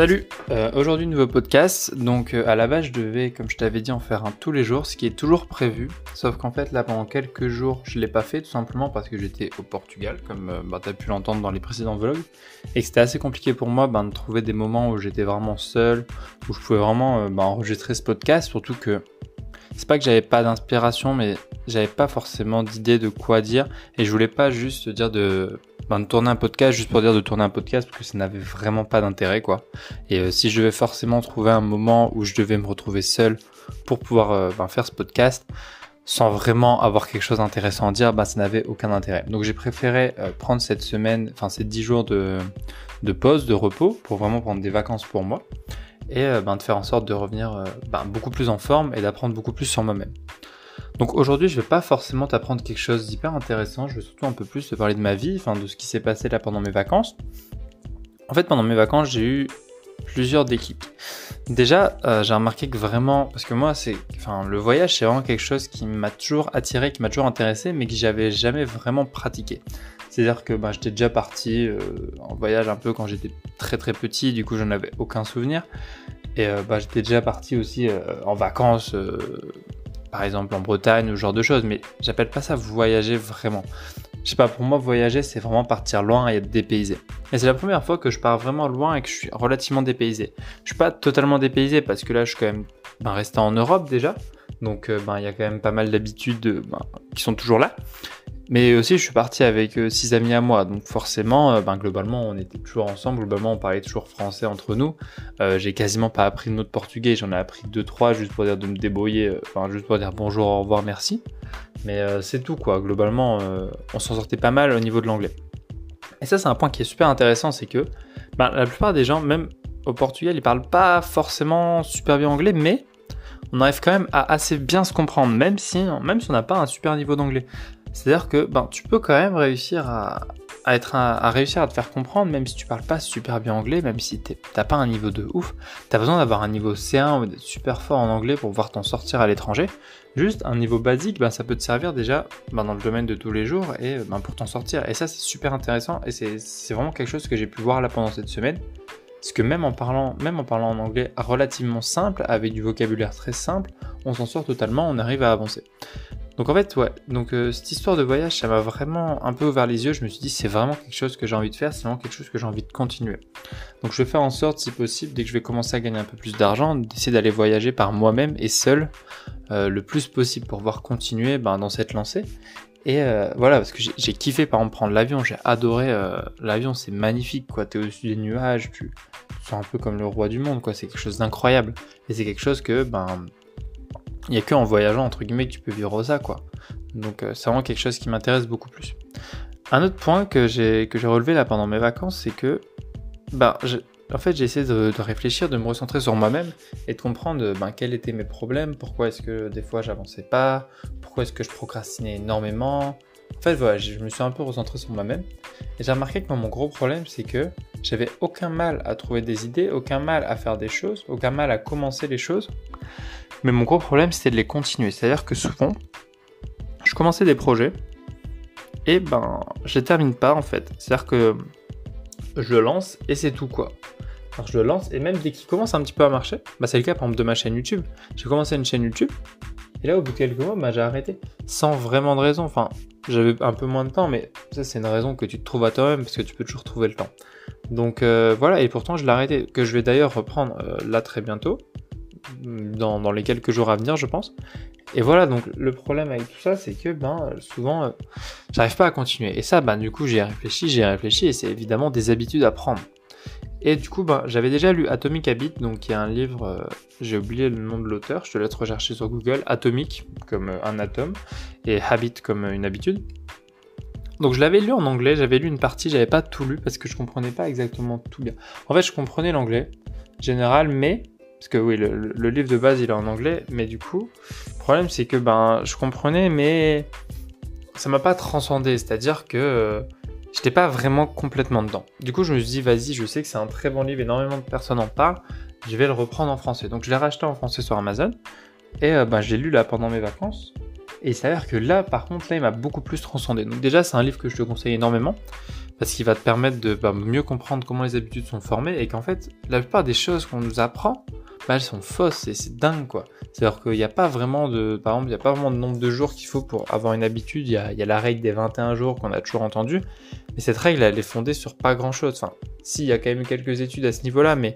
Salut, euh, aujourd'hui nouveau podcast. Donc euh, à la base je devais, comme je t'avais dit, en faire un tous les jours, ce qui est toujours prévu. Sauf qu'en fait là pendant quelques jours je l'ai pas fait tout simplement parce que j'étais au Portugal, comme euh, bah, tu as pu l'entendre dans les précédents vlogs, et que c'était assez compliqué pour moi ben, de trouver des moments où j'étais vraiment seul, où je pouvais vraiment bah, enregistrer ce podcast, surtout que c'est pas que j'avais pas d'inspiration, mais j'avais pas forcément d'idée de quoi dire et je voulais pas juste dire de, ben, tourner un podcast juste pour dire de tourner un podcast parce que ça n'avait vraiment pas d'intérêt quoi. Et euh, si je devais forcément trouver un moment où je devais me retrouver seul pour pouvoir euh, ben, faire ce podcast sans vraiment avoir quelque chose d'intéressant à dire, ben, ça n'avait aucun intérêt. Donc j'ai préféré euh, prendre cette semaine, enfin ces 10 jours de pause, de repos pour vraiment prendre des vacances pour moi et ben, de faire en sorte de revenir ben, beaucoup plus en forme et d'apprendre beaucoup plus sur moi-même. Donc aujourd'hui, je vais pas forcément t'apprendre quelque chose d'hyper intéressant, je vais surtout un peu plus te parler de ma vie, enfin de ce qui s'est passé là pendant mes vacances. En fait, pendant mes vacances, j'ai eu plusieurs déclics. Déjà, euh, j'ai remarqué que vraiment, parce que moi, c'est, enfin, le voyage, c'est vraiment quelque chose qui m'a toujours attiré, qui m'a toujours intéressé, mais que j'avais jamais vraiment pratiqué. C'est-à-dire que ben, j'étais déjà parti euh, en voyage un peu quand j'étais très très petit, du coup, j'en avais aucun souvenir. Et euh, ben, j'étais déjà parti aussi en vacances par exemple en Bretagne ou ce genre de choses, mais j'appelle pas ça voyager vraiment. Je sais pas, pour moi, voyager, c'est vraiment partir loin et être dépaysé. Et c'est la première fois que je pars vraiment loin et que je suis relativement dépaysé. Je suis pas totalement dépaysé parce que là, je suis quand même ben, resté en Europe déjà. Donc, euh, ben, il y a quand même pas mal d'habitudes ben, qui sont toujours là. Mais aussi, je suis parti avec euh, six amis à moi, donc forcément, euh, ben, globalement, on était toujours ensemble. Globalement, on parlait toujours français entre nous. Euh, j'ai quasiment pas appris de portugais, j'en ai appris deux trois juste pour dire de me débrouiller, enfin juste pour dire bonjour, au revoir, merci. Mais c'est tout quoi. Globalement, on s'en sortait pas mal au niveau de l'anglais. Et ça, c'est un point qui est super intéressant, c'est que ben, la plupart des gens, même au Portugal, ils parlent pas forcément super bien anglais, mais on arrive quand même à assez bien se comprendre, même si, même si on n'a pas un super niveau d'anglais. C'est-à-dire que ben, tu peux quand même réussir à, être à réussir à te faire comprendre, même si tu parles pas super bien anglais, même si t'as pas un niveau de ouf, t'as besoin d'avoir un niveau C1 ou d'être super fort en anglais pour pouvoir t'en sortir à l'étranger. Juste un niveau basique, ben, ça peut te servir déjà ben, dans le domaine de tous les jours et ben, pour t'en sortir. Et ça, c'est super intéressant et c'est vraiment quelque chose que j'ai pu voir là pendant cette semaine. Parce que même en parlant, même en parlant en anglais relativement simple, avec du vocabulaire très simple, on s'en sort totalement, on arrive à avancer. Donc en fait, ouais, donc euh, cette histoire de voyage, ça m'a vraiment un peu ouvert les yeux. Je me suis dit, c'est vraiment quelque chose que j'ai envie de faire, c'est vraiment quelque chose que j'ai envie de continuer. Donc je vais faire en sorte, si possible, dès que je vais commencer à gagner un peu plus d'argent, d'essayer d'aller voyager par moi-même et seul euh, le plus possible pour pouvoir continuer ben, dans cette lancée. Et euh, voilà, parce que j'ai kiffé par exemple prendre l'avion, j'ai adoré l'avion, c'est magnifique quoi, t'es au-dessus des nuages, tu, tu sens un peu comme le roi du monde quoi, c'est quelque chose d'incroyable. Et c'est quelque chose que ben il n'y a que en voyageant entre guillemets que tu peux vivre ça quoi. Donc euh, c'est vraiment quelque chose qui m'intéresse beaucoup plus. Un autre point que j'ai relevé là pendant mes vacances, c'est que bah en fait j'ai essayé de, réfléchir, de me recentrer sur moi-même et de comprendre ben, quels étaient mes problèmes, pourquoi est-ce que des fois j'avançais pas, pourquoi est-ce que je procrastinais énormément. En fait voilà, je me suis un peu recentré sur moi-même et j'ai remarqué que mon gros problème c'est que j'avais aucun mal à trouver des idées, aucun mal à faire des choses, aucun mal à commencer les choses. Mais mon gros problème, c'était de les continuer. C'est-à-dire que souvent, je commençais des projets et ben, je les termine pas en fait. C'est-à-dire que je le lance et c'est tout quoi. Alors je le lance et même dès qu'il commence un petit peu à marcher, bah c'est le cas par exemple de ma chaîne YouTube. J'ai commencé une chaîne YouTube et là au bout de quelques mois, bah, j'ai arrêté sans vraiment de raison. Enfin, j'avais un peu moins de temps, mais ça c'est une raison que tu te trouves à toi-même parce que tu peux toujours trouver le temps. Donc euh, voilà, et pourtant je l'ai arrêté, que je vais d'ailleurs reprendre euh, là très bientôt dans, les quelques jours à venir, je pense. Et voilà, donc le problème avec tout ça, c'est que ben souvent, euh, j'arrive pas à continuer. Et ça, ben du coup, j'ai réfléchi, j'ai réfléchi, et c'est évidemment des habitudes à prendre. Et du coup, ben, j'avais déjà lu Atomic Habit, donc qui est un livre, euh, j'ai oublié le nom de l'auteur, je te laisse rechercher sur Google, Atomic comme euh, un atome, et Habit comme une habitude. Donc je l'avais lu en anglais, j'avais lu une partie, j'avais pas tout lu parce que je comprenais pas exactement tout bien. En fait, je comprenais l'anglais général, mais parce que oui, le, livre de base il est en anglais, mais du coup, le problème c'est que ben je comprenais, mais ça m'a pas transcendé, c'est-à-dire que euh, j'étais pas vraiment complètement dedans. Du coup, je me suis dit, vas-y, je sais que c'est un très bon livre, énormément de personnes en parlent, je vais le reprendre en français. Donc je l'ai racheté en français sur Amazon, et euh, je l'ai lu là pendant mes vacances. Et il s'avère que là, par contre, là, il m'a beaucoup plus transcendé. Donc déjà, c'est un livre que je te conseille énormément, parce qu'il va te permettre de bah, mieux comprendre comment les habitudes sont formées et qu'en fait, la plupart des choses qu'on nous apprend, elles sont fausses et c'est dingue quoi. C'est-à-dire qu'il n'y a pas vraiment de, par exemple, il n'y a pas vraiment de nombre de jours qu'il faut pour avoir une habitude. Il y a, la règle des 21 jours qu'on a toujours entendu, mais cette règle elle est fondée sur pas grand-chose. Enfin, si, il y a quand même quelques études à ce niveau-là, mais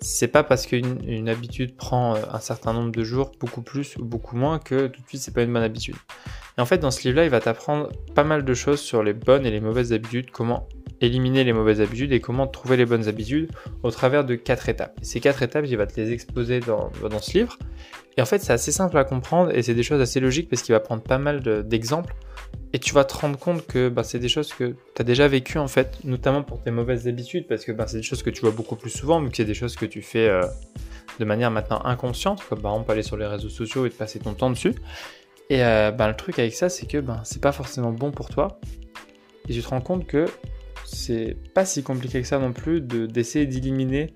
c'est pas parce qu'une habitude prend euh, un certain nombre de jours, beaucoup plus ou beaucoup moins, que tout de suite c'est pas une bonne habitude. Et en fait, dans ce livre-là, il va t'apprendre pas mal de choses sur les bonnes et les mauvaises habitudes, comment éliminer les mauvaises habitudes et comment trouver les bonnes habitudes au travers de quatre étapes. ces quatre étapes, il va te les exposer dans, dans ce livre. Et en fait, c'est assez simple à comprendre et c'est des choses assez logiques parce qu'il va prendre pas mal d'exemples. et tu vas te rendre compte que bah, c'est des choses que tu as déjà vécues en fait, notamment pour tes mauvaises habitudes, parce que bah, c'est des choses que tu vois beaucoup plus souvent, mais que c'est des choses que tu fais euh, de manière maintenant inconsciente, comme par exemple aller sur les réseaux sociaux et de passer ton temps dessus. Et euh, bah, le truc avec ça, c'est que bah, c'est pas forcément bon pour toi. Et tu te rends compte que c'est pas si compliqué que ça non plus d'essayer d'éliminer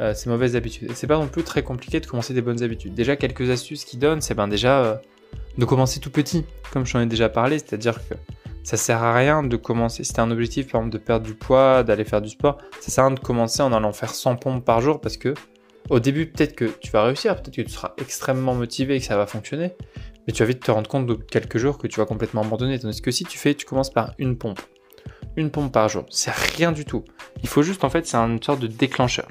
euh, ces mauvaises habitudes. C'est pas non plus très compliqué de commencer des bonnes habitudes. Déjà, quelques astuces qui donnent, c'est ben déjà euh, de commencer tout petit, comme j'en ai déjà parlé, c'est-à-dire que ça sert à rien de commencer, si un objectif par exemple de perdre du poids, d'aller faire du sport, ça sert à rien de commencer en allant faire 100 pompes par jour parce que au début peut-être que tu vas réussir, peut-être que tu seras extrêmement motivé et que ça va fonctionner, mais tu vas vite te rendre compte de quelques jours que tu vas complètement abandonner. Tandis que si tu fais, tu commences par une pompe, une pompe par jour, c'est rien du tout. Il faut juste en fait, c'est une sorte de déclencheur.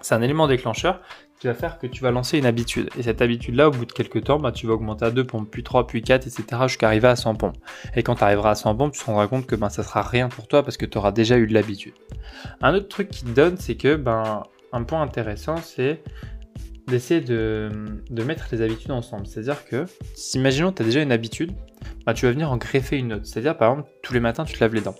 C'est un élément déclencheur qui va faire que tu vas lancer une habitude. Et cette habitude-là, au bout de quelques temps, bah, tu vas augmenter à 2 pompes, puis 3, puis 4, etc. jusqu'à arriver à 100 pompes. Et quand tu arriveras à 100 pompes, tu te rendras compte que ben, ça sera rien pour toi parce que tu auras déjà eu de l'habitude. Un autre truc qui te donne, c'est que ben, un point intéressant, c'est d'essayer de, mettre les habitudes ensemble. C'est-à-dire que, si imaginons tu as déjà une habitude, bah, tu vas venir en greffer une autre. C'est-à-dire, par exemple, tous les matins, tu te laves les dents.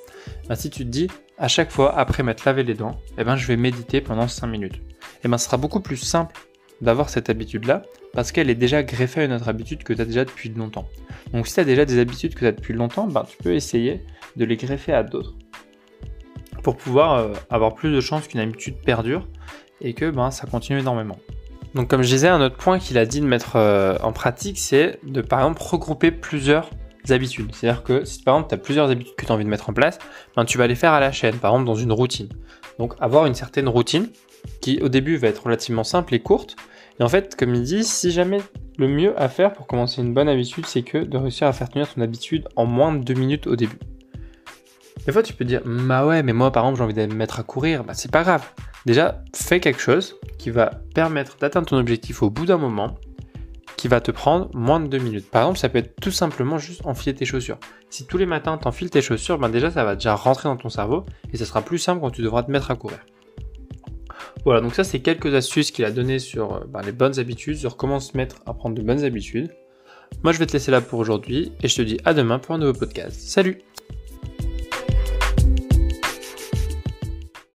Bah, si tu te dis, à chaque fois, après m'être lavé les dents, eh ben, je vais méditer pendant 5 minutes. Et eh ben, ce sera beaucoup plus simple d'avoir cette habitude-là, parce qu'elle est déjà greffée à une autre habitude que tu as déjà depuis longtemps. Donc, si tu as déjà des habitudes que tu as depuis longtemps, ben, tu peux essayer de les greffer à d'autres. Pour pouvoir euh, avoir plus de chances qu'une habitude perdure et que ben, ça continue énormément. Donc comme je disais, un autre point qu'il a dit de mettre euh, en pratique, c'est de par exemple regrouper plusieurs habitudes. C'est-à-dire que si par exemple tu as plusieurs habitudes que tu as envie de mettre en place, ben, tu vas les faire à la chaîne, par exemple dans une routine. Donc avoir une certaine routine qui au début va être relativement simple et courte. Et en fait, comme il dit, si jamais le mieux à faire pour commencer une bonne habitude, c'est que de réussir à faire tenir ton habitude en moins de deux minutes au début. Des fois, tu peux dire, bah ouais, mais moi, par exemple, j'ai envie de me mettre à courir. Bah, c'est pas grave. Déjà, fais quelque chose qui va permettre d'atteindre ton objectif au bout d'un moment, qui va te prendre moins de 2 minutes. Par exemple, ça peut être tout simplement juste enfiler tes chaussures. Si tous les matins tu enfiles tes chaussures, ben déjà ça va déjà rentrer dans ton cerveau et ça sera plus simple quand tu devras te mettre à courir. Voilà, donc ça c'est quelques astuces qu'il a donné sur euh, ben, les bonnes habitudes, sur comment se mettre à prendre de bonnes habitudes. Moi je vais te laisser là pour aujourd'hui et je te dis à demain pour un nouveau podcast. Salut